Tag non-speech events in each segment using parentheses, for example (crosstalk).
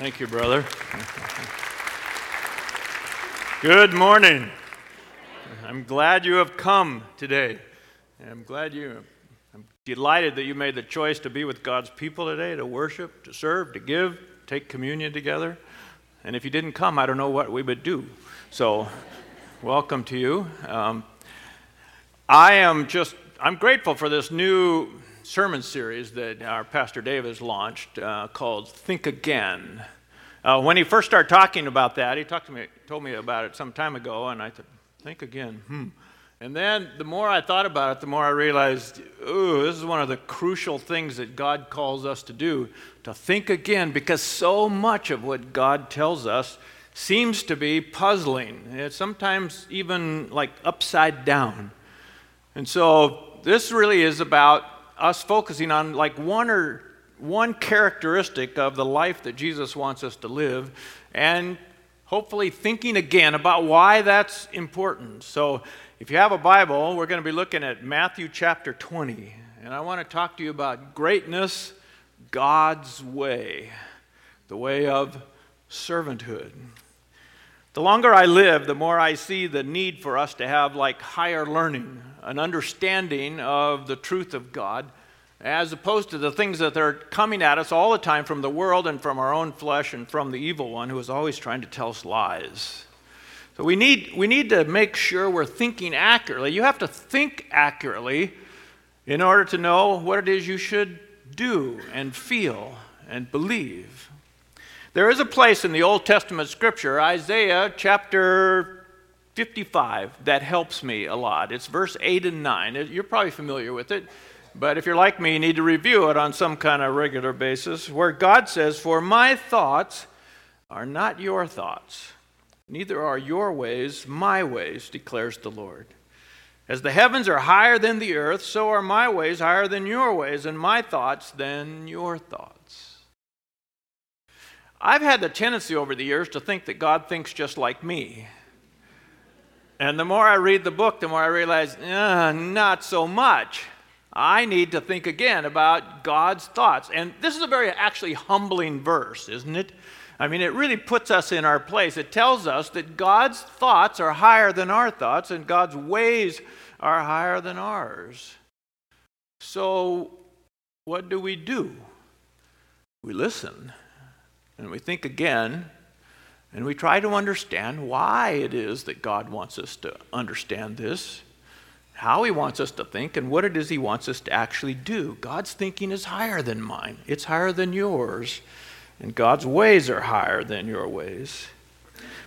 Thank you, brother. Good morning. I'm glad you have come today. I'm glad you, I'm delighted that you made the choice to be with God's people today, to worship, to serve, to give, take communion together. And if you didn't come, I don't know what we would do. So, welcome to you. Um, I am just, I'm grateful for this new sermon series that our Pastor Dave has launched uh, called Think Again. Uh, when he first started talking about that, he talked to me, told me about it some time ago, and I said, Think again. Hmm. And then the more I thought about it, the more I realized, ooh, this is one of the crucial things that God calls us to do to think again, because so much of what God tells us seems to be puzzling. It's sometimes even like upside down. And so this really is about us focusing on like one or one characteristic of the life that Jesus wants us to live and hopefully thinking again about why that's important. So if you have a Bible, we're going to be looking at Matthew chapter 20. And I want to talk to you about greatness God's way, the way of servanthood. The longer I live, the more I see the need for us to have like higher learning, an understanding of the truth of God, as opposed to the things that are coming at us all the time from the world and from our own flesh and from the evil one who is always trying to tell us lies. So we need, we need to make sure we're thinking accurately. You have to think accurately in order to know what it is you should do and feel and believe. There is a place in the Old Testament scripture, Isaiah chapter 55, that helps me a lot. It's verse 8 and 9. You're probably familiar with it, but if you're like me, you need to review it on some kind of regular basis, where God says, For my thoughts are not your thoughts, neither are your ways my ways, declares the Lord. As the heavens are higher than the earth, so are my ways higher than your ways, and my thoughts than your thoughts. I've had the tendency over the years to think that God thinks just like me. And the more I read the book, the more I realize, uh, not so much. I need to think again about God's thoughts. And this is a very actually humbling verse, isn't it? I mean, it really puts us in our place. It tells us that God's thoughts are higher than our thoughts, and God's ways are higher than ours. So, what do we do? We listen and we think again and we try to understand why it is that God wants us to understand this, how He wants us to think, and what it is He wants us to actually do. God's thinking is higher than mine, it's higher than yours, and God's ways are higher than your ways.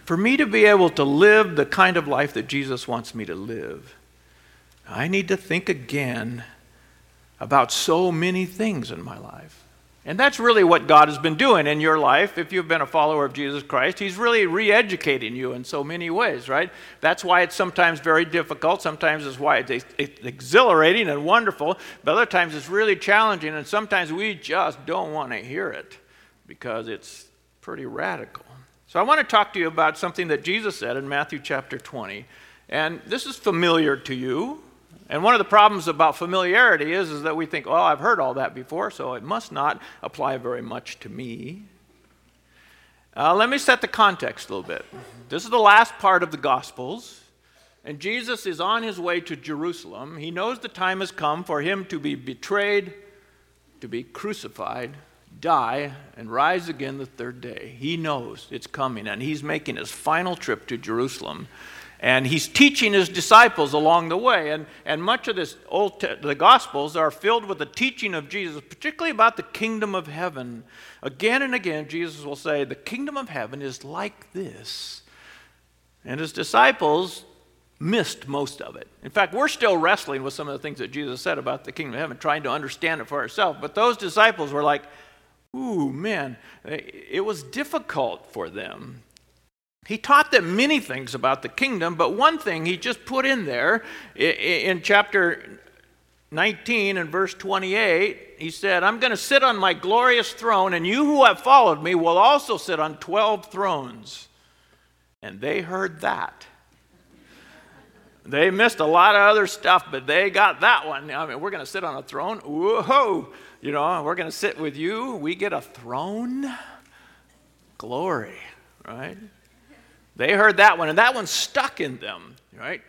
For me to be able to live the kind of life that Jesus wants me to live, I need to think again about so many things in my life. And that's really what God has been doing in your life. If you've been a follower of Jesus Christ, He's really re educating you in so many ways, right? That's why it's sometimes very difficult. Sometimes it's why it's, exhilarating and wonderful, but other times it's really challenging, and sometimes we just don't want to hear it because it's pretty radical. So I want to talk to you about something that Jesus said in Matthew chapter 20. And this is familiar to you. And one of the problems about familiarity is, is that we think, well, I've heard all that before, so it must not apply very much to me. Uh, let me set the context a little bit. This is the last part of the Gospels, and Jesus is on his way to Jerusalem. He knows the time has come for him to be betrayed, to be crucified, die, and rise again the third day. He knows it's coming, and he's making his final trip to Jerusalem and he's teaching his disciples along the way. And, and much of this old te- the gospels are filled with the teaching of jesus particularly about the kingdom of heaven. Again and again jesus will say the kingdom of heaven is like this. And his disciples missed most of it. In fact we're still wrestling with some of the things that jesus said about the kingdom of heaven trying to understand it for ourselves. But those disciples were like ooh man it was difficult for them he taught them many things about the kingdom, but one thing he just put in there in chapter 19 and verse 28, he said, I'm going to sit on my glorious throne, and you who have followed me will also sit on 12 thrones. And they heard that. They missed a lot of other stuff, but they got that one. I mean, we're going to sit on a throne. Whoa! You know, we're going to sit with you. We get a throne. glory, right? They heard that one, and that one stuck in them, right?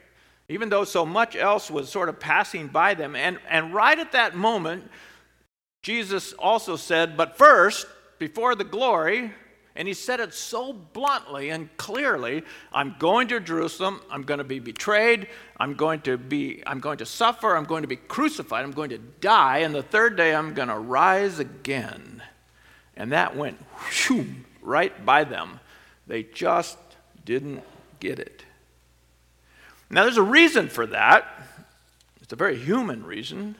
Even though so much else was sort of passing by them. And, and right at that moment, Jesus also said, But first, before the glory, and he said it so bluntly and clearly I'm going to Jerusalem, I'm going to be betrayed, I'm going to be I'm going to suffer, I'm going to be crucified, I'm going to die, and the third day I'm going to rise again. And that went right by them. They just didn't get it. Now there's a reason for that. It's a very human reason.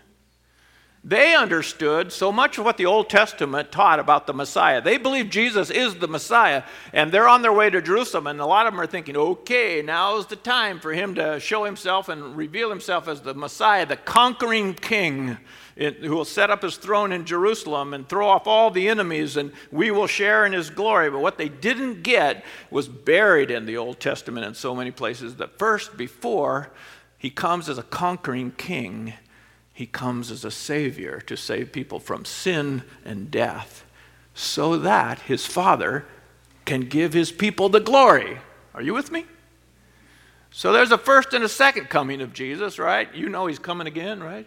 They understood so much of what the Old Testament taught about the Messiah. They believe Jesus is the Messiah, and they're on their way to Jerusalem, and a lot of them are thinking, okay, now's the time for him to show himself and reveal himself as the Messiah, the conquering king who will set up his throne in Jerusalem and throw off all the enemies, and we will share in his glory. But what they didn't get was buried in the Old Testament in so many places that first, before he comes as a conquering king, he comes as a savior to save people from sin and death so that his Father can give his people the glory. Are you with me? So there's a first and a second coming of Jesus, right? You know he's coming again, right?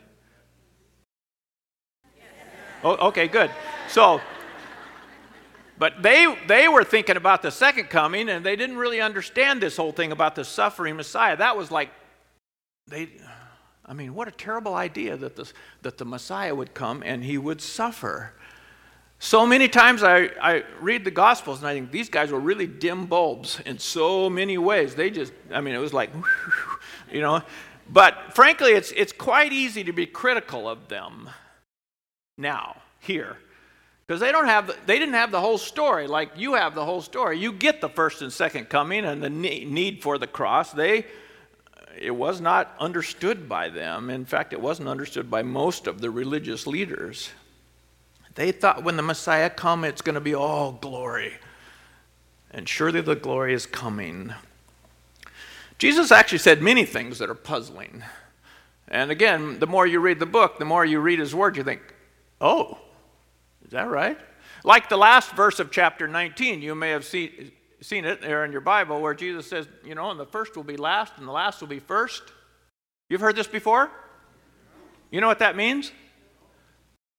Oh, okay, good. So, but they, they were thinking about the second coming and they didn't really understand this whole thing about the suffering Messiah. That was like, they, I mean, what a terrible idea that the, that the Messiah would come and he would suffer. So many times I, I read the Gospels and I think these guys were really dim bulbs in so many ways. They just, I mean, it was like, (laughs) you know. But frankly, it's, it's quite easy to be critical of them now, here. Because they don't have, they didn't have the whole story like you have the whole story. You get the first and second coming and the need for the cross. They, it was not understood by them. In fact, it wasn't understood by most of the religious leaders. They thought when the Messiah comes, it's going to be all glory. And surely the glory is coming. Jesus actually said many things that are puzzling. And again, the more you read the book, the more you read his word, you think, oh, is that right? Like the last verse of chapter 19, you may have seen, seen it there in your Bible where Jesus says, you know, and the first will be last and the last will be first. You've heard this before? You know what that means?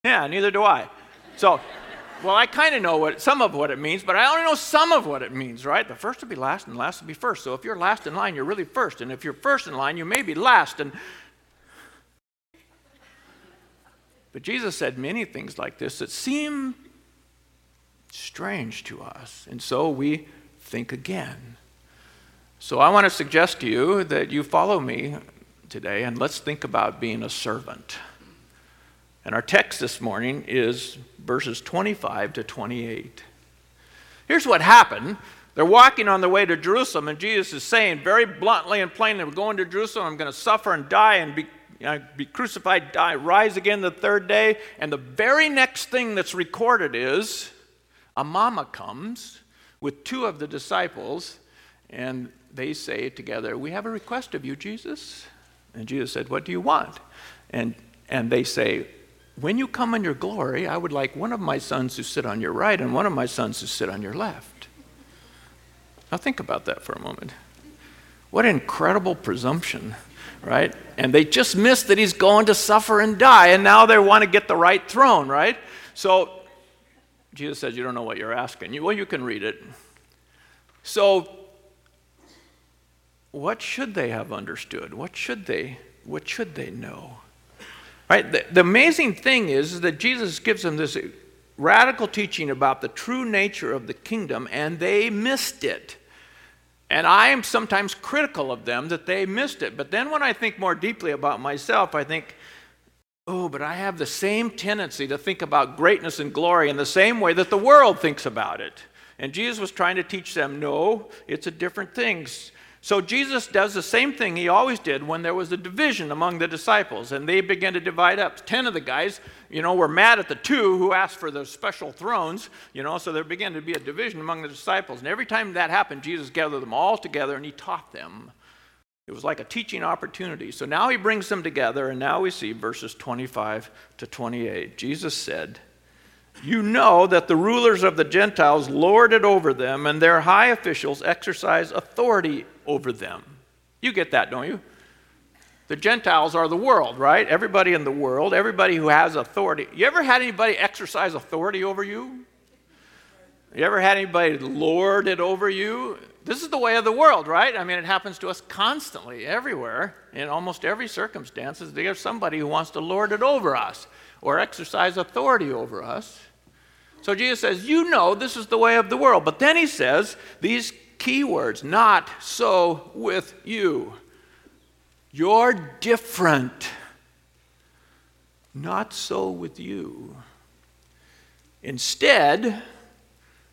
Yeah, neither do I. So, well, I kind of know what some of what it means, but I only know some of what it means, right? The first will be last and the last will be first. So if you're last in line, you're really first. And if you're first in line, you may be last. And but Jesus said many things like this that seem strange to us. And so we think again. So I want to suggest to you that you follow me today and let's think about being a servant. And our text this morning is verses 25 to 28. Here's what happened. They're walking on their way to Jerusalem, and Jesus is saying very bluntly and plainly, We're going to Jerusalem, I'm going to suffer and die and be, uh, be crucified, die, rise again the third day. And the very next thing that's recorded is a mama comes with two of the disciples, and they say together, We have a request of you, Jesus. And Jesus said, What do you want? And, and they say, When you come in your glory, I would like one of my sons to sit on your right and one of my sons to sit on your left. Now think about that for a moment. What incredible presumption, right? And they just missed that he's going to suffer and die, and now they want to get the right throne, right? So Jesus says, You don't know what you're asking. You, well, you can read it. So, what should they have understood? What should they, what should they know? Right? The, the amazing thing is, is that Jesus gives them this radical teaching about the true nature of the kingdom, and they missed it. And I am sometimes critical of them that they missed it. But then when I think more deeply about myself, I think, oh, but I have the same tendency to think about greatness and glory in the same way that the world thinks about it. And Jesus was trying to teach them, no, it's a different thing. So Jesus does the same thing he always did when there was a division among the disciples, and they began to divide up. Ten of the guys, you know, were mad at the two who asked for the special thrones, you know, so there began to be a division among the disciples. And every time that happened, Jesus gathered them all together and he taught them. It was like a teaching opportunity. So now he brings them together, and now we see verses 25 to 28. Jesus said, you know that the rulers of the Gentiles lord it over them, and their high officials exercise authority over them. You get that, don't you? The Gentiles are the world, right? Everybody in the world, everybody who has authority. You ever had anybody exercise authority over you? You ever had anybody lord it over you? This is the way of the world, right? I mean, it happens to us constantly, everywhere, in almost every circumstance. There's somebody who wants to lord it over us or exercise authority over us. So Jesus says, You know this is the way of the world. But then he says these key words not so with you. You're different. Not so with you. Instead,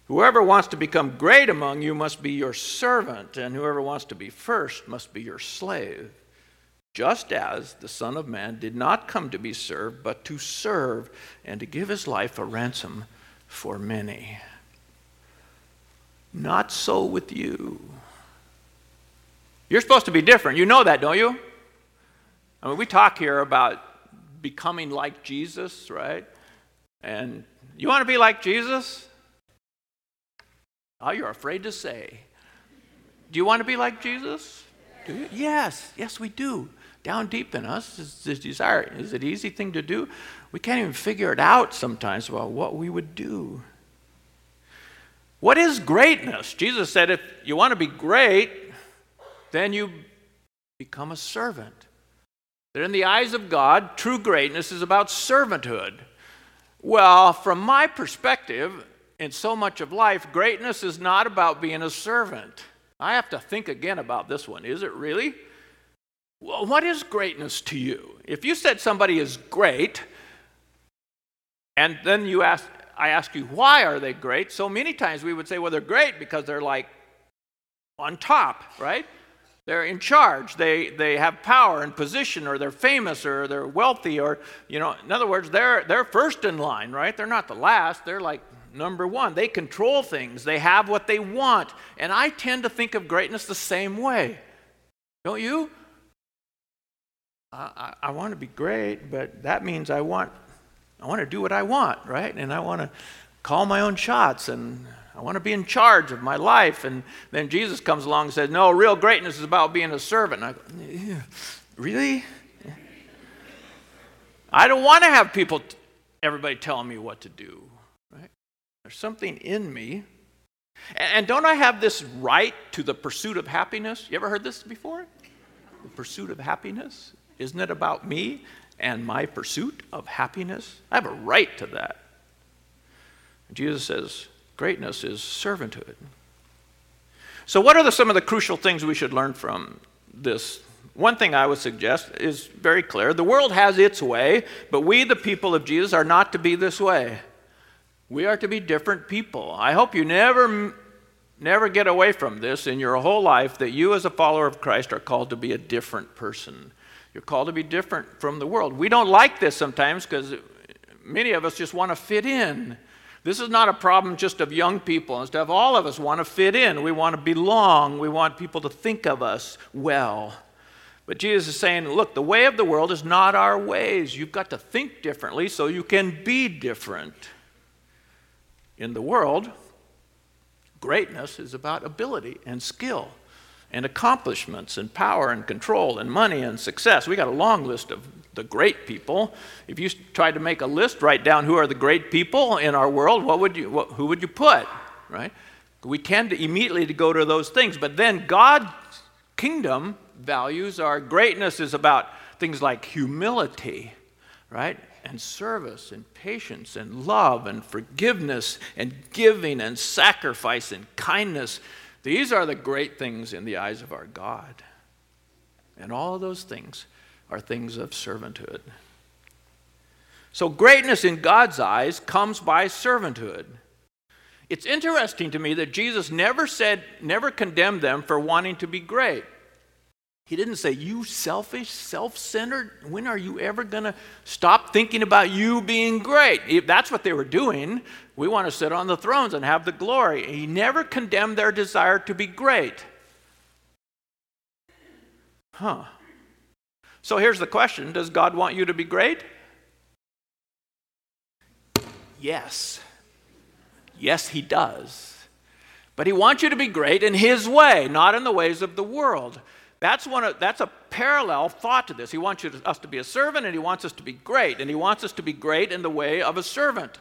whoever wants to become great among you must be your servant, and whoever wants to be first must be your slave. Just as the Son of Man did not come to be served, but to serve and to give his life a ransom for many. Not so with you. You're supposed to be different. You know that, don't you? I mean, we talk here about becoming like Jesus, right? And you want to be like Jesus? Oh, you're afraid to say. Do you want to be like Jesus? Yes, yes, we do. Down deep in us is this desire. Is it an easy thing to do? We can't even figure it out sometimes about what we would do. What is greatness? Jesus said if you want to be great, then you become a servant. That in the eyes of God, true greatness is about servanthood. Well, from my perspective, in so much of life, greatness is not about being a servant. I have to think again about this one. Is it really? Well, what is greatness to you? If you said somebody is great, and then you ask, I ask you, why are they great? So many times we would say, well, they're great because they're like on top, right? They're in charge. They, they have power and position, or they're famous, or they're wealthy, or, you know, in other words, they're, they're first in line, right? They're not the last. They're like number one. They control things, they have what they want. And I tend to think of greatness the same way. Don't you? I, I, I want to be great, but that means I want I want to do what I want, right? And I want to call my own shots and I want to be in charge of my life. And then Jesus comes along and says, No, real greatness is about being a servant. And I go, Really? I don't want to have people, everybody telling me what to do? There's something in me. And, don't I have this right to the pursuit of happiness? You ever heard this before? The pursuit of happiness? Isn't it about me? and my pursuit of happiness. I have a right to that. Jesus says greatness is servanthood. So, what are the, some of the crucial things we should learn from this? One thing I would suggest is very clear the world has its way, but we, the people of Jesus, are not to be this way. We are to be different people. I hope you never, never get away from this in your whole life that you, as a follower of Christ, are called to be a different person. You're called to be different from the world. We don't like this sometimes because many of us just want to fit in. This is not a problem just of young people and stuff. All of us want to fit in. We want to belong. We want people to think of us well. But Jesus is saying, look, the way of the world is not our ways. You've got to think differently so you can be different. In the world, greatness is about ability and skill and accomplishments and power and control and money and success. We got a long list of the great people. If you tried to make a list, write down who are the great people in our world, what would you, what, who would you put, right? We tend to immediately to go to those things, but then God's kingdom values our greatness is about things like humility, right? And service and patience and love and forgiveness and giving and sacrifice and kindness these are the great things in the eyes of our God. And all of those things are things of servanthood. So, greatness in God's eyes comes by servanthood. It's interesting to me that Jesus never said, never condemned them for wanting to be great. He didn't say, You selfish, self centered, when are you ever going to stop thinking about you being great? If that's what they were doing, we want to sit on the thrones and have the glory. He never condemned their desire to be great. Huh. So here's the question Does God want you to be great? Yes. Yes, He does. But He wants you to be great in His way, not in the ways of the world. That's, one of, that's a parallel thought to this. He wants to, us to be a servant and he wants us to be great. And he wants us to be great in the way of a servant.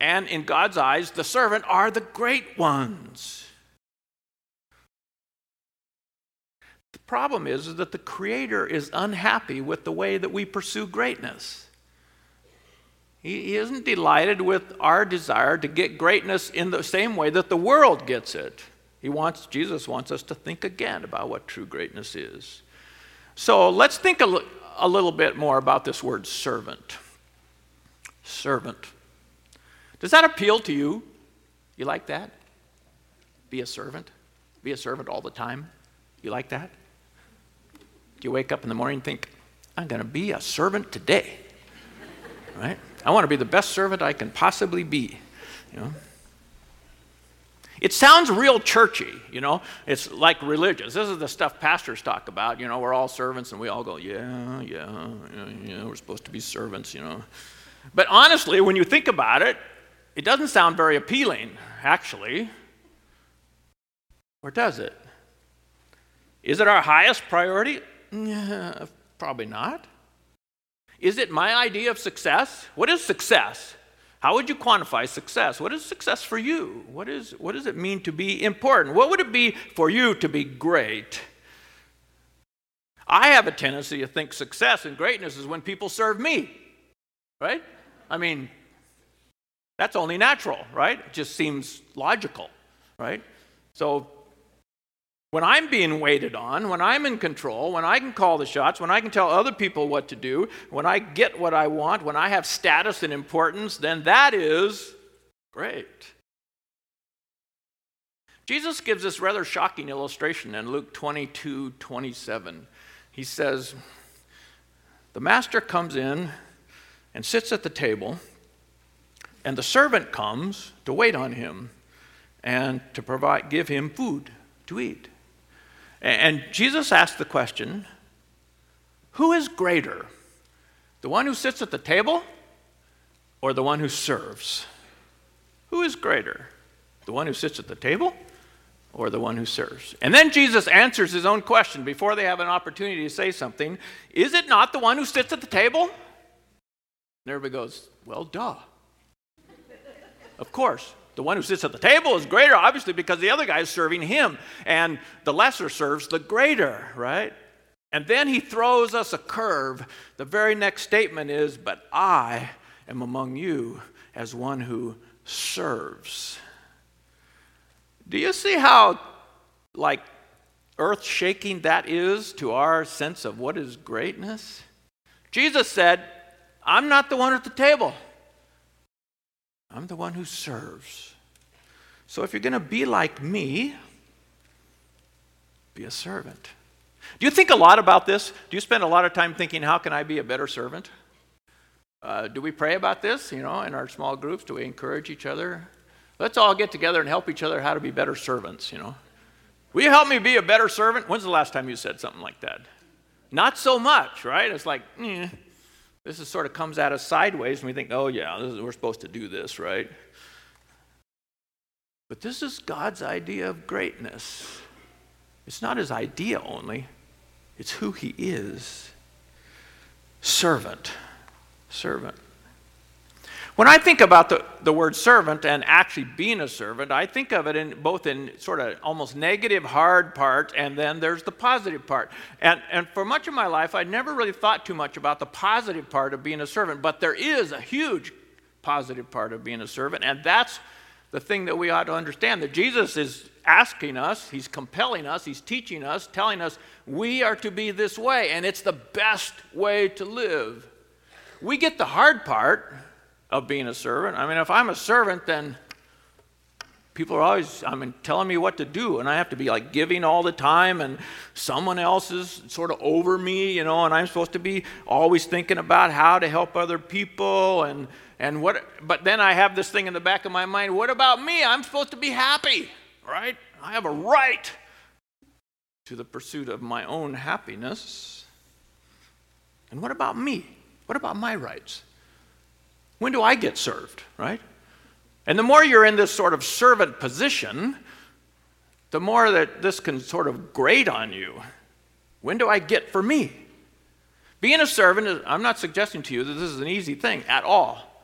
And in God's eyes, the servant are the great ones. The problem is, is that the Creator is unhappy with the way that we pursue greatness. He, he isn't delighted with our desire to get greatness in the same way that the world gets it. He wants, Jesus wants us to think again about what true greatness is. So let's think a, little bit more about this word servant. Servant. Does that appeal to you? You like that? Be a servant? Be a servant all the time? You like that? Do you wake up in the morning and think, I'm going to be a servant today? (laughs) Right? I want to be the best servant I can possibly be. You know? It sounds real churchy, you know. It's like religious. This is the stuff pastors talk about. You know, we're all servants, and we all go, yeah, yeah, yeah, yeah we're supposed to be servants, you know. But honestly, when you think about it, it doesn't sound very appealing, actually. Or does it? Is it our highest priority? Yeah, probably not. Is it my idea of success? What is success? How would you quantify success? What is success for you? What, is, what does it mean to be important? What would it be for you to be great? I have a tendency to think success and greatness is when people serve me, right? I mean, that's only natural, right? It just seems logical, right? So when I'm being waited on, when I'm in control, when I can call the shots, when I can tell other people what to do, when I get what I want, when I have status and importance, then that is great. Jesus gives this rather shocking illustration in Luke 22 27. He says, The master comes in and sits at the table, and the servant comes to wait on him and to provide, give him food to eat. And Jesus asked the question who is greater, the one who sits at the table or the one who serves? Who is greater, the one who sits at the table or the one who serves? And then Jesus answers his own question before they have an opportunity to say something Is it not the one who sits at the table? And everybody goes, Well, duh. of course. The one who sits at the table is greater, obviously, because the other guy is serving him, and the lesser serves the greater, right? And then he throws us a curve. The very next statement is, But I am among you as one who serves. Do you see how, like, earth shaking that is to our sense of what is greatness? Jesus said, I'm not the one at the table. I'm the one who serves. So if you're going to be like me, be a servant. Do you think a lot about this? Do you spend a lot of time thinking, how can I be a better servant? Uh, do we pray about this, you know, in our small groups? Do we encourage each other? Let's all get together and help each other how to be better servants, you know. Will you help me be a better servant? When's the last time you said something like that? Not so much, right? It's like, eh, this is sort of comes at us sideways, and we think, oh, yeah, is, we're supposed to do this, right? But this is God's idea of greatness. It's not his idea only, it's who he is. Servant. Servant. When I think about the, the word servant and actually being a servant, I think of it in both in sort of almost negative, hard part, and then there's the positive part. And, and for much of my life, I never really thought too much about the positive part of being a servant, but there is a huge positive part of being a servant, and that's the thing that we ought to understand that Jesus is asking us, he's compelling us, he's teaching us, telling us we are to be this way, and it's the best way to live. We get the hard part of being a servant. I mean, if I'm a servant, then people are always I mean telling me what to do and I have to be like giving all the time and someone else is sort of over me, you know, and I'm supposed to be always thinking about how to help other people and and what but then I have this thing in the back of my mind, what about me? I'm supposed to be happy, right? I have a right to the pursuit of my own happiness. And what about me? What about my rights? When do I get served, right? And the more you're in this sort of servant position, the more that this can sort of grate on you. When do I get for me? Being a servant, I'm not suggesting to you that this is an easy thing at all.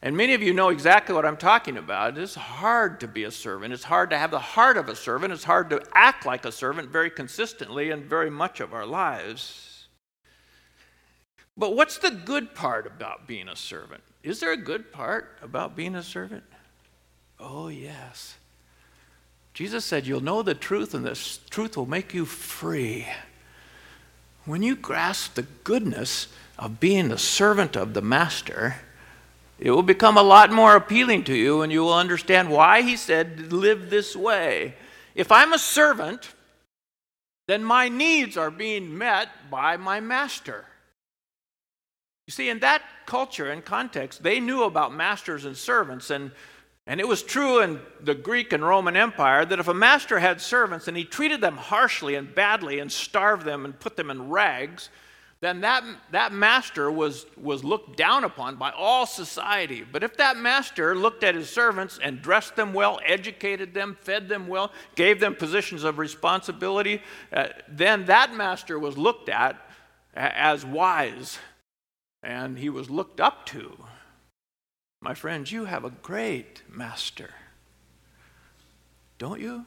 And many of you know exactly what I'm talking about. It's hard to be a servant. It's hard to have the heart of a servant. It's hard to act like a servant very consistently in very much of our lives. But what's the good part about being a servant? Is there a good part about being a servant? Oh, yes. Jesus said, You'll know the truth, and the truth will make you free. When you grasp the goodness of being the servant of the Master, it will become a lot more appealing to you, and you will understand why he said, Live this way. If I'm a servant, then my needs are being met by my master. You see, in that culture and context, they knew about masters and servants, and, and it was true in the Greek and Roman Empire that if a master had servants and he treated them harshly and badly and starved them and put them in rags, then that, that master was, was looked down upon by all society. But if that master looked at his servants and dressed them well, educated them, fed them well, gave them positions of responsibility, uh, then that master was looked at as wise and he was looked up to. My friends, you have a great master, don't you?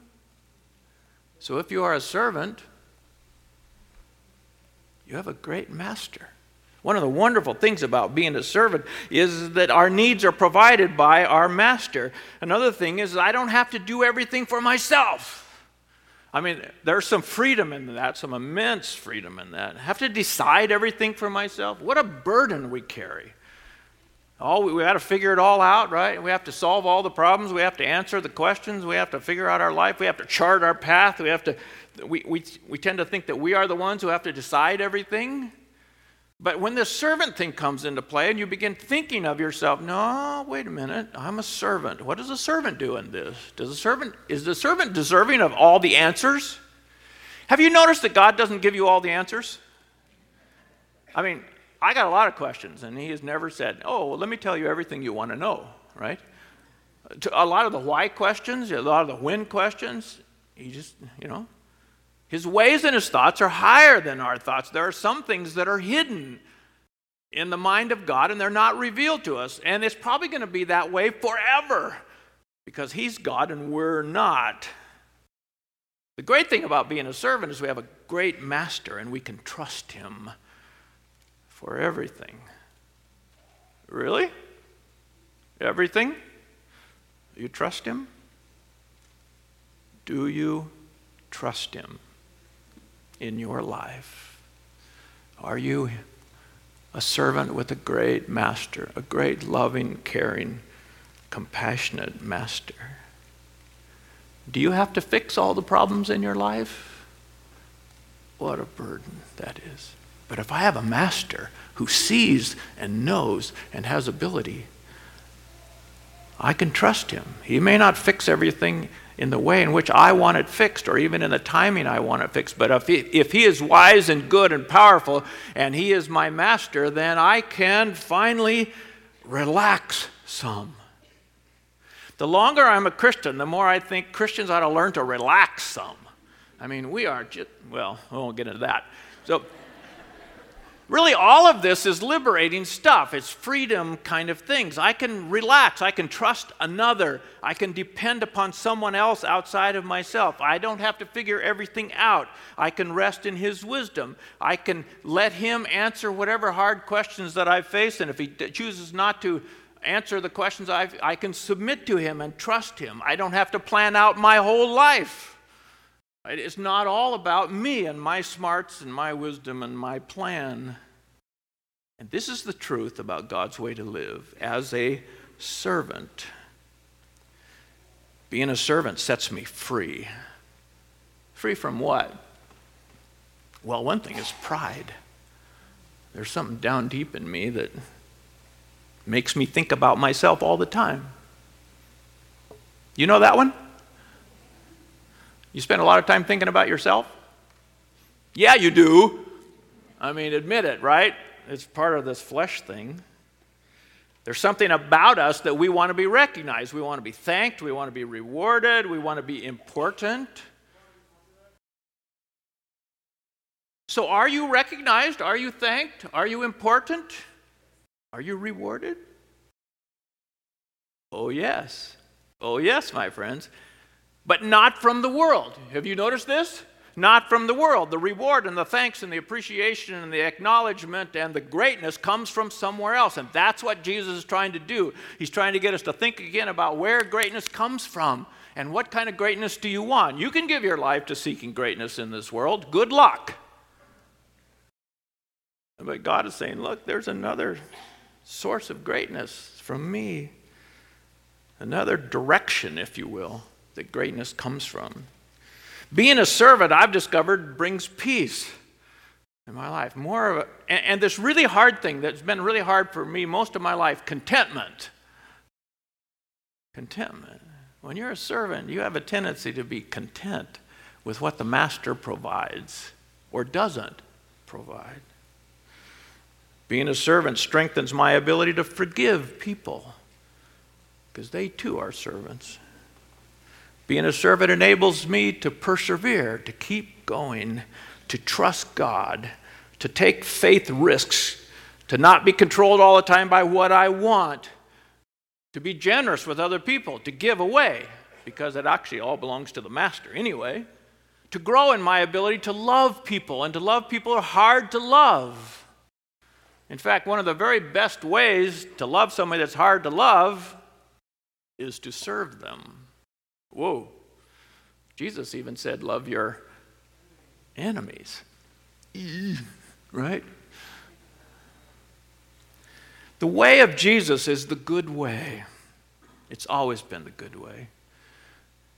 So if you are a servant, you have a great master. One of the wonderful things about being a servant is that our needs are provided by our master. Another thing is I don't have to do everything for myself. I mean, there's some freedom in that, some immense freedom in that. I have to decide everything for myself. What a burden we carry. All we, we got to figure it all out, right? We have to solve all the problems. We have to answer the questions. We have to figure out our life. We have to chart our path. We have to we, we, we tend to think that we are the ones who have to decide everything. But when this servant thing comes into play and you begin thinking of yourself, no, wait a minute, I'm a servant. What does a servant do in this? Does a servant is the servant deserving of all the answers? Have you noticed that God doesn't give you all the answers? I mean, I got a lot of questions, and He has never said, "Oh, well, let me tell you everything you want to know." Right? A lot of the why questions, a lot of the when questions, He just, you know, his ways and his thoughts are higher than our thoughts. There are some things that are hidden in the mind of God and they're not revealed to us. And it's probably going to be that way forever because he's God and we're not. The great thing about being a servant is we have a great master and we can trust him for everything. Really? Everything? You trust him? Do you trust him? In your life? Are you a servant with a great master, a great loving, caring, compassionate master? Do you have to fix all the problems in your life? What a burden that is. But if I have a master who sees and knows and has ability, I can trust him. He may not fix everything in the way in which I want it fixed or even in the timing I want it fixed. But if he, if he is wise and good and powerful and he is my master, then I can finally relax some. The longer I'm a Christian, the more I think Christians ought to learn to relax some. I mean, we are just, well, we won't get into that. So, Really, all of this is liberating stuff. It's freedom kind of things. I can relax. I can trust another. I can depend upon someone else outside of myself. I don't have to figure everything out. I can rest in His wisdom. I can let Him answer whatever hard questions that I face. And if He chooses not to answer the questions, I've, I can submit to Him and trust Him. I don't have to plan out my whole life. It's not all about me and my smarts and my wisdom and my plan. And this is the truth about God's way to live as a servant. Being a servant sets me free. Free from what? Well, one thing is pride. There's something down deep in me that makes me think about myself all the time. You know that one? You spend a lot of time thinking about yourself? Yeah, you do. I mean, admit it, right? It's part of this flesh thing. There's something about us that we want to be recognized. We want to be thanked. We want to be rewarded. We want to be important. So, are you recognized? Are you thanked? Are you important? Are you rewarded? Oh, yes. Oh, yes, my friends. But not from the world. Have you noticed this? Not from the world. The reward and the thanks and the appreciation and the acknowledgement and the greatness comes from somewhere else. And that's what Jesus is trying to do. He's trying to get us to think again about where greatness comes from and what kind of greatness do you want. You can give your life to seeking greatness in this world. Good luck. But God is saying, look, there's another source of greatness from me, another direction, if you will, that greatness comes from. Being a servant, I've discovered, brings peace in my life. More of a, and, and this really hard thing that's been really hard for me most of my life contentment. Contentment. When you're a servant, you have a tendency to be content with what the master provides or doesn't provide. Being a servant strengthens my ability to forgive people because they too are servants. Being a servant enables me to persevere, to keep going, to trust God, to take faith risks, to not be controlled all the time by what I want, to be generous with other people, to give away, because it actually all belongs to the master anyway, to grow in my ability to love people, and to love people are hard to love. In fact, one of the very best ways to love somebody that's hard to love is to serve them. Whoa. Jesus even said, Love your enemies. (laughs) Right? The way of Jesus is the good way. It's always been the good way.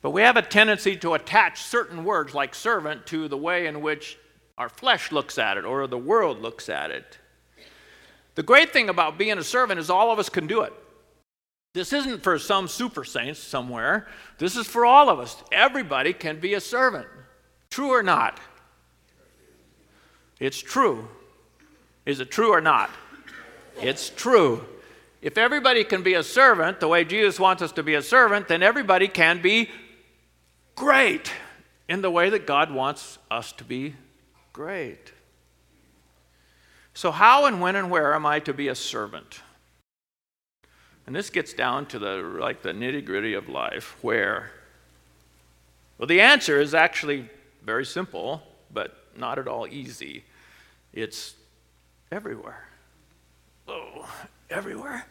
But we have a tendency to attach certain words like servant to the way in which our flesh looks at it or the world looks at it. The great thing about being a servant is all of us can do it. This isn't for some super saints somewhere. This is for all of us. Everybody can be a servant. True or not? It's true. Is it true or not? It's true. If everybody can be a servant the way Jesus wants us to be a servant, then everybody can be great in the way that God wants us to be great. So, how and when and where am I to be a servant? And this gets down to the like the nitty gritty of life. Where? Well, the answer is actually very simple, but not at all easy. It's everywhere. Oh, everywhere.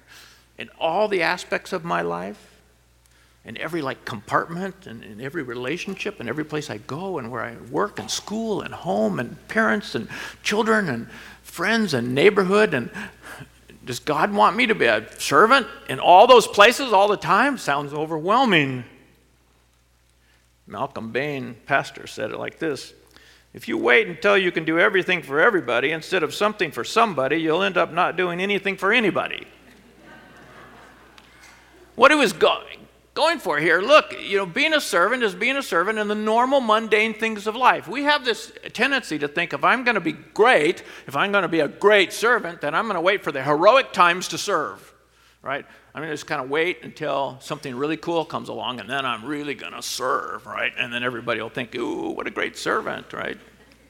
In all the aspects of my life, in every like compartment and in every relationship and every place I go and where I work and school and home and parents and children and friends and neighborhood and does God want me to be a servant in all those places all the time? Sounds overwhelming. Malcolm Bane, pastor, said it like this If you wait until you can do everything for everybody instead of something for somebody, you'll end up not doing anything for anybody. what was going, going for here. Look, you know, being a servant is being a servant in the normal, mundane things of life. We have this tendency to think if I'm going to be great, if I'm going to be a great servant, then I'm going to wait for the heroic times to serve, right? I'm going to just kind of wait until something really cool comes along, and then I'm really going to serve, right? And then everybody will think, ooh, what a great servant, right?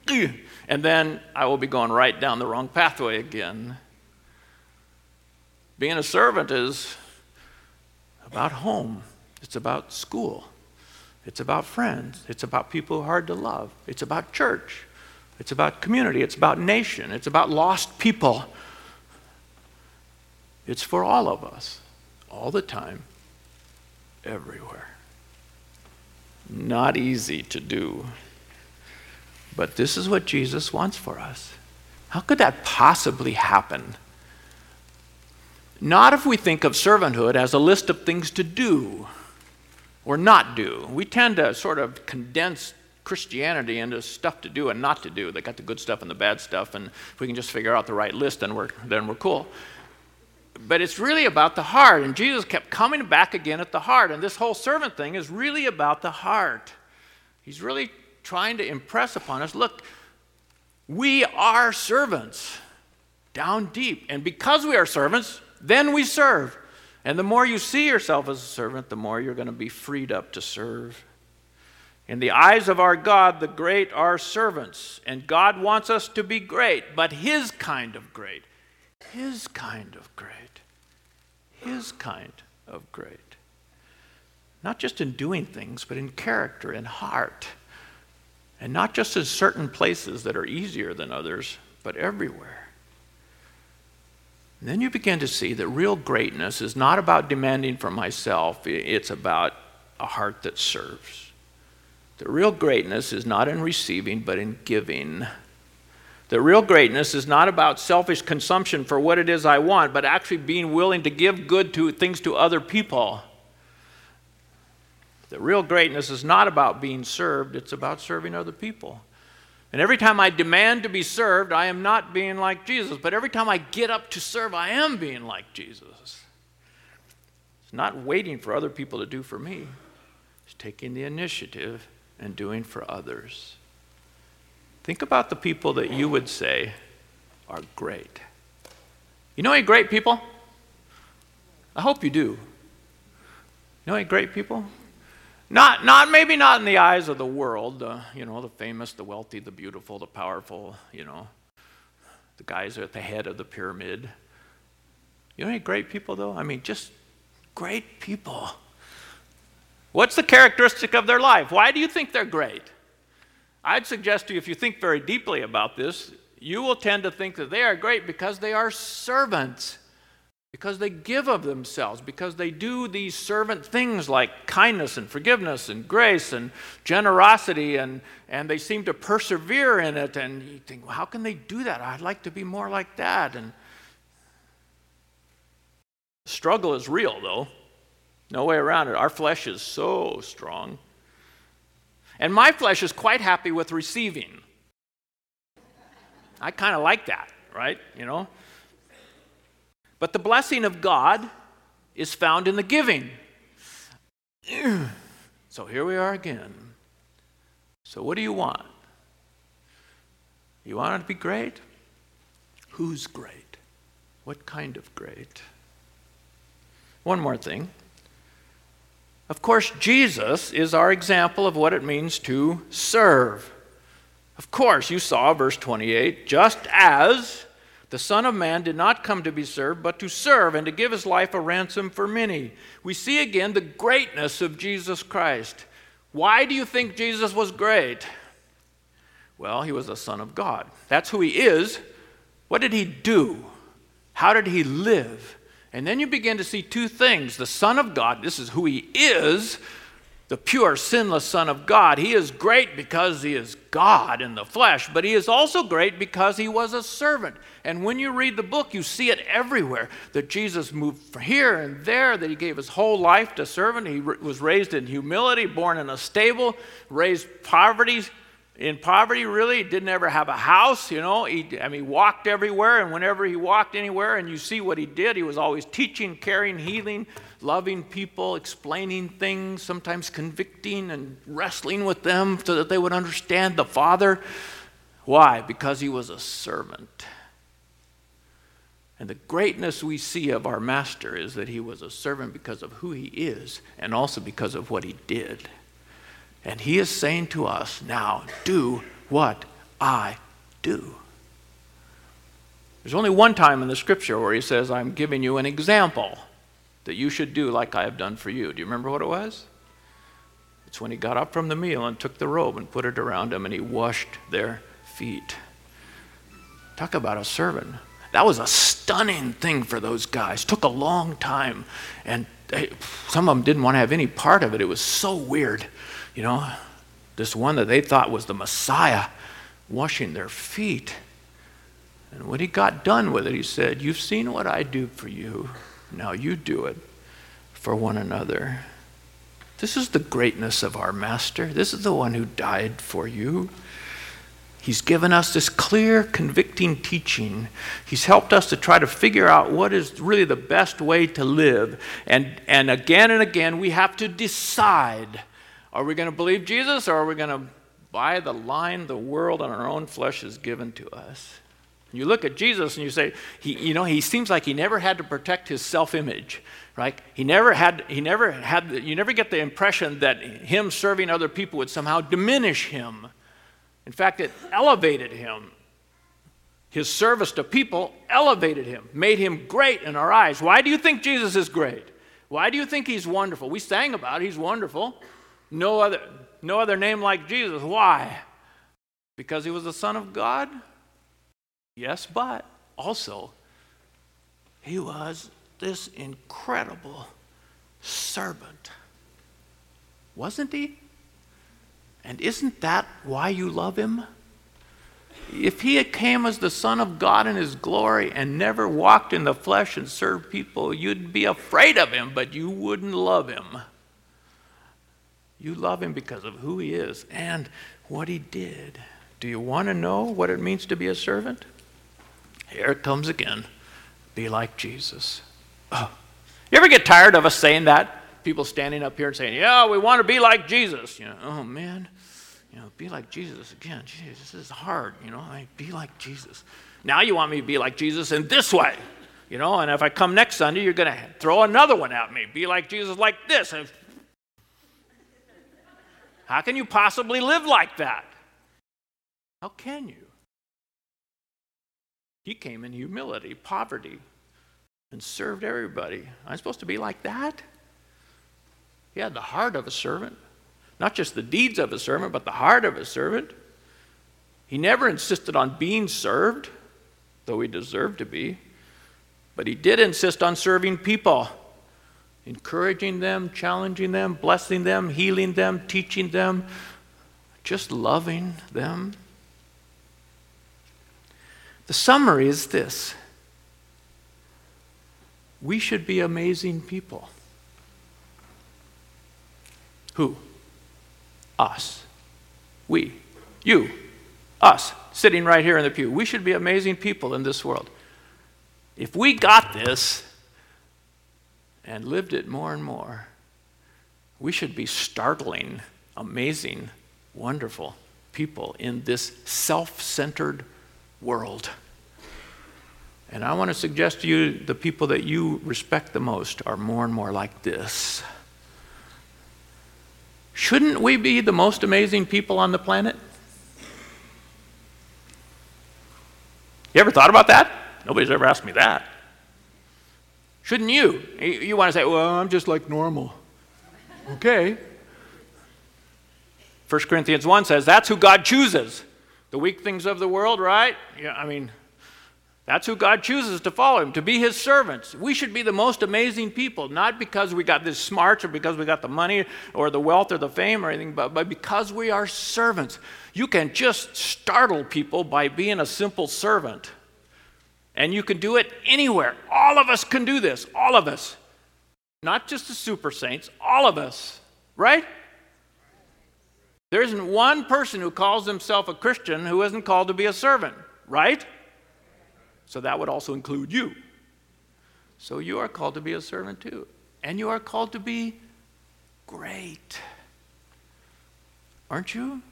(clears throat) And then I will be going right down the wrong pathway again. Being a servant is about home it's about school. It's about friends. It's about people who are hard to love. It's about church. It's about community. It's about nation. It's about lost people. It's for all of us, all the time, everywhere. Not easy to do. But this is what Jesus wants for us. How could that possibly happen? Not if we think of servanthood as a list of things to do or not do. We tend to sort of condense Christianity into stuff to do and not to do. They got the good stuff and the bad stuff, and if we can just figure out the right list, then we're, then we're cool. But it's really about the heart, and Jesus kept coming back again at the heart, and this whole servant thing is really about the heart. He's really trying to impress upon us look, we are servants down deep, and because we are servants, Then we serve. And the more you see yourself as a servant, the more you're going to be freed up to serve. In the eyes of our God, the great are servants. And God wants us to be great, but His kind of great. His kind of great. His kind of great. Not just in doing things, but in character and heart. And not just in certain places that are easier than others, but everywhere. And then you begin to see that real greatness is not about demanding from myself, it's about a heart that serves. The real greatness is not in receiving, but in giving. The real greatness is not about selfish consumption for what it is I want, but actually being willing to give good to things to other people. The real greatness is not about being served, it's about serving other people. And every time I demand to be served, I am not being like Jesus. But every time I get up to serve, I am being like Jesus. It's not waiting for other people to do for me, it's taking the initiative and doing for others. Think about the people that you would say are great. You know any great people? I hope you do. You know any great people? Not, not maybe not in the eyes of the world, uh, you know, the famous, the wealthy, the beautiful, the powerful, you know, the guys at the head of the pyramid. You know any great people, though? I mean, just great people. What's the characteristic of their life? Why do you think they're great? I'd suggest to you, if you think very deeply about this, you will tend to think that they are great because they are servants because they give of themselves, because they do these servant things like kindness and forgiveness and grace and generosity, and, and they seem to persevere in it. And you think, well, how can they do that? I'd like to be more like that. And struggle is real, though. No way around it. Our flesh is so strong. And my flesh is quite happy with receiving. I kind of like that, right? You know? But the blessing of God is found in the giving. (clears throat) So here we are again. So, what do you want? You want it to be great? Who's great? What kind of great? One more thing. Of course, Jesus is our example of what it means to serve. Of course, you saw verse 28 just as the Son of Man did not come to be served, but to serve and to give his life a ransom for many. We see again the greatness of Jesus Christ. Why do you think Jesus was great? Well, he was the Son of God. That's who he is. What did he do? How did he live? And then you begin to see two things the Son of God, this is who he is, the pure, sinless Son of God. He is great because he is God in the flesh, but he is also great because he was a servant. And when you read the book, you see it everywhere that Jesus moved from here and there, that he gave his whole life to servant. He was raised in humility, born in a stable, raised poverty, in poverty, really. Didn't ever have a house, you know. He, I mean, walked everywhere, and whenever he walked anywhere, and you see what he did, he was always teaching, caring, healing, loving people, explaining things, sometimes convicting and wrestling with them so that they would understand the Father. Why? Because he was a servant. And the greatness we see of our Master is that he was a servant because of who he is and also because of what he did. And he is saying to us, now do what I do. There's only one time in the scripture where he says, I'm giving you an example that you should do like I have done for you. Do you remember what it was? It's when he got up from the meal and took the robe and put it around him and he washed their feet. Talk about a servant. That was a stunning thing for those guys. Took a long time, and they, some of them didn't want to have any part of it. It was so weird. You know, this one that they thought was the Messiah washing their feet. And when he got done with it, he said, You've seen what I do for you. Now you do it for one another. This is the greatness of our Master. This is the one who died for you. He's given us this clear, convicting teaching. He's helped us to try to figure out what is really the best way to live. And, and again and again, we have to decide are we going to believe Jesus or are we going to buy the line the world and our own flesh has given to us? You look at Jesus and you say, he, you know, he seems like he never had to protect his self-image, right? He never had, he never had, you never get the impression that him serving other people would somehow diminish him. In fact, it elevated him. His service to people elevated him, made him great in our eyes. Why do you think Jesus is great? Why do you think he's wonderful? We sang about it, he's wonderful. No other, no other name like Jesus. Why? Because he was the Son of God? Yes, but also, he was this incredible servant. Wasn't he? And isn't that why you love him? If he came as the Son of God in his glory and never walked in the flesh and served people, you'd be afraid of him, but you wouldn't love him. You love him because of who he is and what he did. Do you want to know what it means to be a servant? Here it comes again. Be like Jesus. Oh. You ever get tired of us saying that? People standing up here and saying, Yeah, we want to be like Jesus. You know, oh man, you know, be like Jesus again. Jesus, this is hard. You know, I be like Jesus. Now you want me to be like Jesus in this way. You know, and if I come next Sunday, you're going to throw another one at me. Be like Jesus like this. How can you possibly live like that? How can you? He came in humility, poverty, and served everybody. I'm supposed to be like that? He had the heart of a servant, not just the deeds of a servant, but the heart of a servant. He never insisted on being served, though he deserved to be, but he did insist on serving people, encouraging them, challenging them, blessing them, healing them, teaching them, just loving them. The summary is this we should be amazing people. Who? Us. We. You. Us. Sitting right here in the pew. We should be amazing people in this world. If we got this and lived it more and more, we should be startling, amazing, wonderful people in this self centered world. And I want to suggest to you the people that you respect the most are more and more like this. Shouldn't we be the most amazing people on the planet? You ever thought about that? Nobody's ever asked me that. Shouldn't you? You want to say, well, I'm just like normal. Okay. 1 Corinthians 1 says that's who God chooses. The weak things of the world, right? Yeah, I mean, that's who God chooses to follow him, to be his servants. We should be the most amazing people, not because we got this smarts or because we got the money or the wealth or the fame or anything, but, but because we are servants. You can just startle people by being a simple servant. And you can do it anywhere. All of us can do this. All of us. Not just the super saints, all of us. Right? There isn't one person who calls himself a Christian who isn't called to be a servant. Right? So that would also include you. So you are called to be a servant too. And you are called to be great. Aren't you?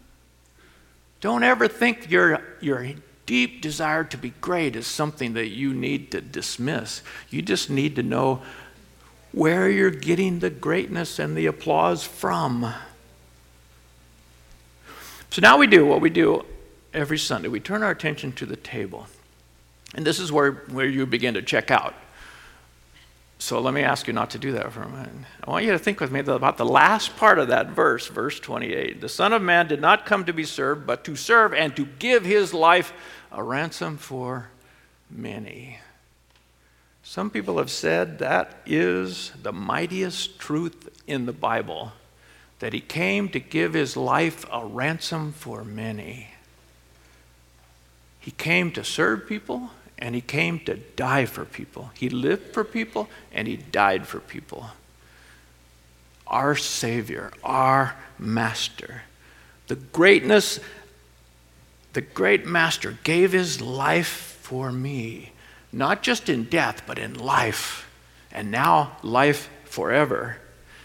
Don't ever think your, your deep desire to be great is something that you need to dismiss. You just need to know where you're getting the greatness and the applause from. So now we do what we do every Sunday. We turn our attention to the table. And this is where, where you begin to check out. So let me ask you not to do that for a minute. I want you to think with me about the last part of that verse, verse 28. The Son of Man did not come to be served, but to serve and to give his life a ransom for many. Some people have said that is the mightiest truth in the Bible that he came to give his life a ransom for many. He came to serve people, and he came to die for people. He lived for people and he died for people. Our Savior, our Master. The greatness, the great Master gave his life for me, not just in death, but in life, and now life forever.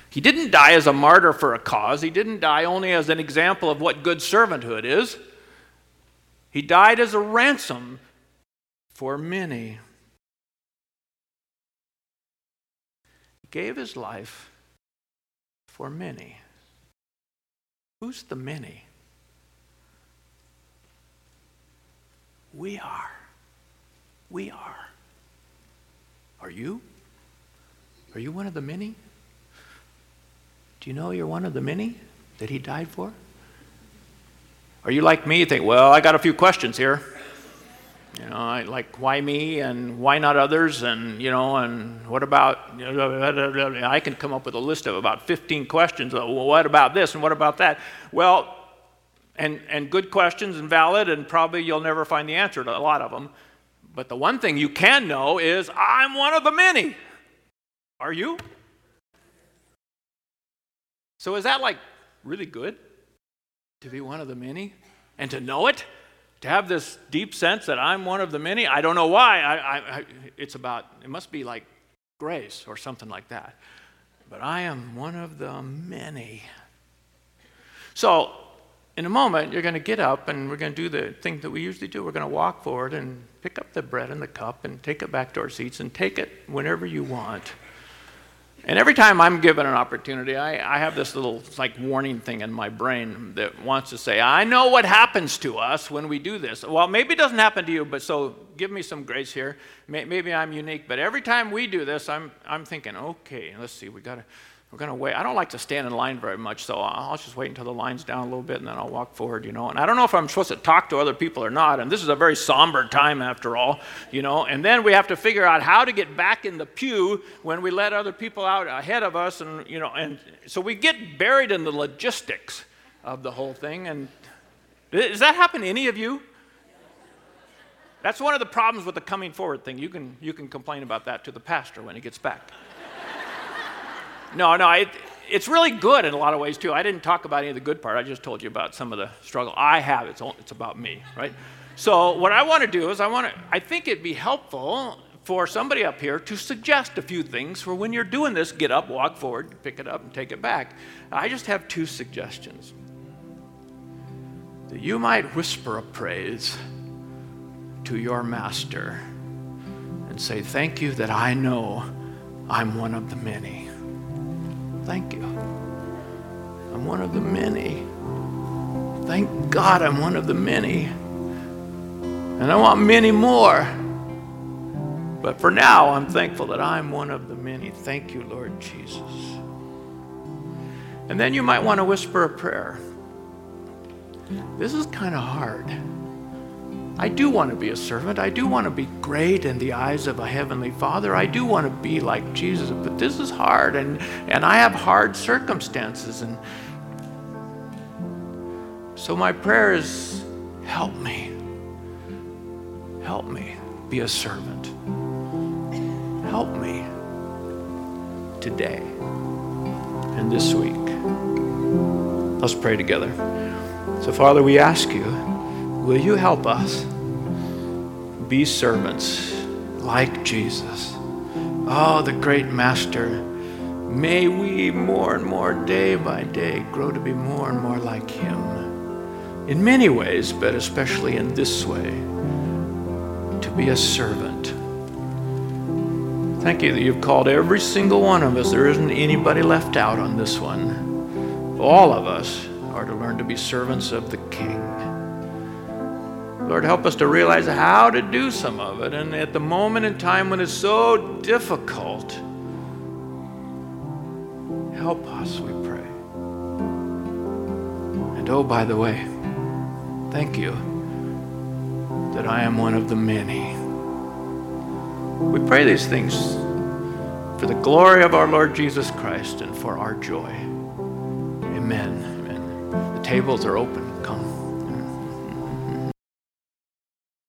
He didn't die as a martyr for a cause, he didn't die only as an example of what good servanthood is. He died as a ransom for many. He gave his life for many. Who's the many? We are. We are. Are you? Are you one of the many? Do you know you're one of the many that he died for? Are you like me? You think, well, I got a few questions here. You know, I, like why me and why not others, and you know, and what about? I can come up with a list of about 15 questions. Well, what about this and what about that? Well, and and good questions and valid, and probably you'll never find the answer to a lot of them. But the one thing you can know is I'm one of the many. Are you? So is that like really good to be one of the many and to know it? to have this deep sense that I'm one of the many. I don't know why. I, I, it's about, it must be like grace or something like that. But I am one of the many. So, in a moment, you're going to get up and we're going to do the thing that we usually do. We're going to walk forward and pick up the bread and the cup and take it back to our seats and take it whenever you want. And every time I'm given an opportunity, I, I, have this little like warning thing in my brain that wants to say, I know what happens to us when we do this. Well, maybe it doesn't happen to you, but so give me some grace here. Maybe I'm unique, but every time we do this, I'm, I'm thinking, okay, let's see, we got to we're going to wait. I don't like to stand in line very much, so I'll just wait until the line's down a little bit and then I'll walk forward, you know. And I don't know if I'm supposed to talk to other people or not. And this is a very somber time after all, you know. And then we have to figure out how to get back in the pew when we let other people out ahead of us. And, you know, and so we get buried in the logistics of the whole thing. And does that happen to any of you? That's one of the problems with the coming forward thing. You can, you can complain about that to the pastor when he gets back. No, no, it, it's really good in a lot of ways too. I didn't talk about any of the good part. I just told you about some of the struggle I have. It's, it's about me, right? So what I want to do is I want to. I think it'd be helpful for somebody up here to suggest a few things for when you're doing this. Get up, walk forward, pick it up, and take it back. I just have two suggestions. That you might whisper a praise to your master and say, "Thank you that I know I'm one of the many." Thank you. I'm one of the many. Thank God I'm one of the many. And I want many more. But for now, I'm thankful that I'm one of the many. Thank you, Lord Jesus. And then you might want to whisper a prayer. This is kind of hard. I do want to be a servant. I do want to be great in the eyes of a heavenly Father. I do want to be like Jesus, but this is hard and, and I have hard circumstances. And so my prayer is help me. Help me be a servant. Help me today and this week. Let's pray together. So, Father, we ask you Will you help us be servants like Jesus? Oh, the great Master. May we more and more, day by day, grow to be more and more like Him. In many ways, but especially in this way, to be a servant. Thank you that you've called every single one of us. There isn't anybody left out on this one. All of us are to learn to be servants of the King. Lord, help us to realize how to do some of it. And at the moment in time when it's so difficult, help us, we pray. And oh, by the way, thank you that I am one of the many. We pray these things for the glory of our Lord Jesus Christ and for our joy. Amen. Amen. The tables are open.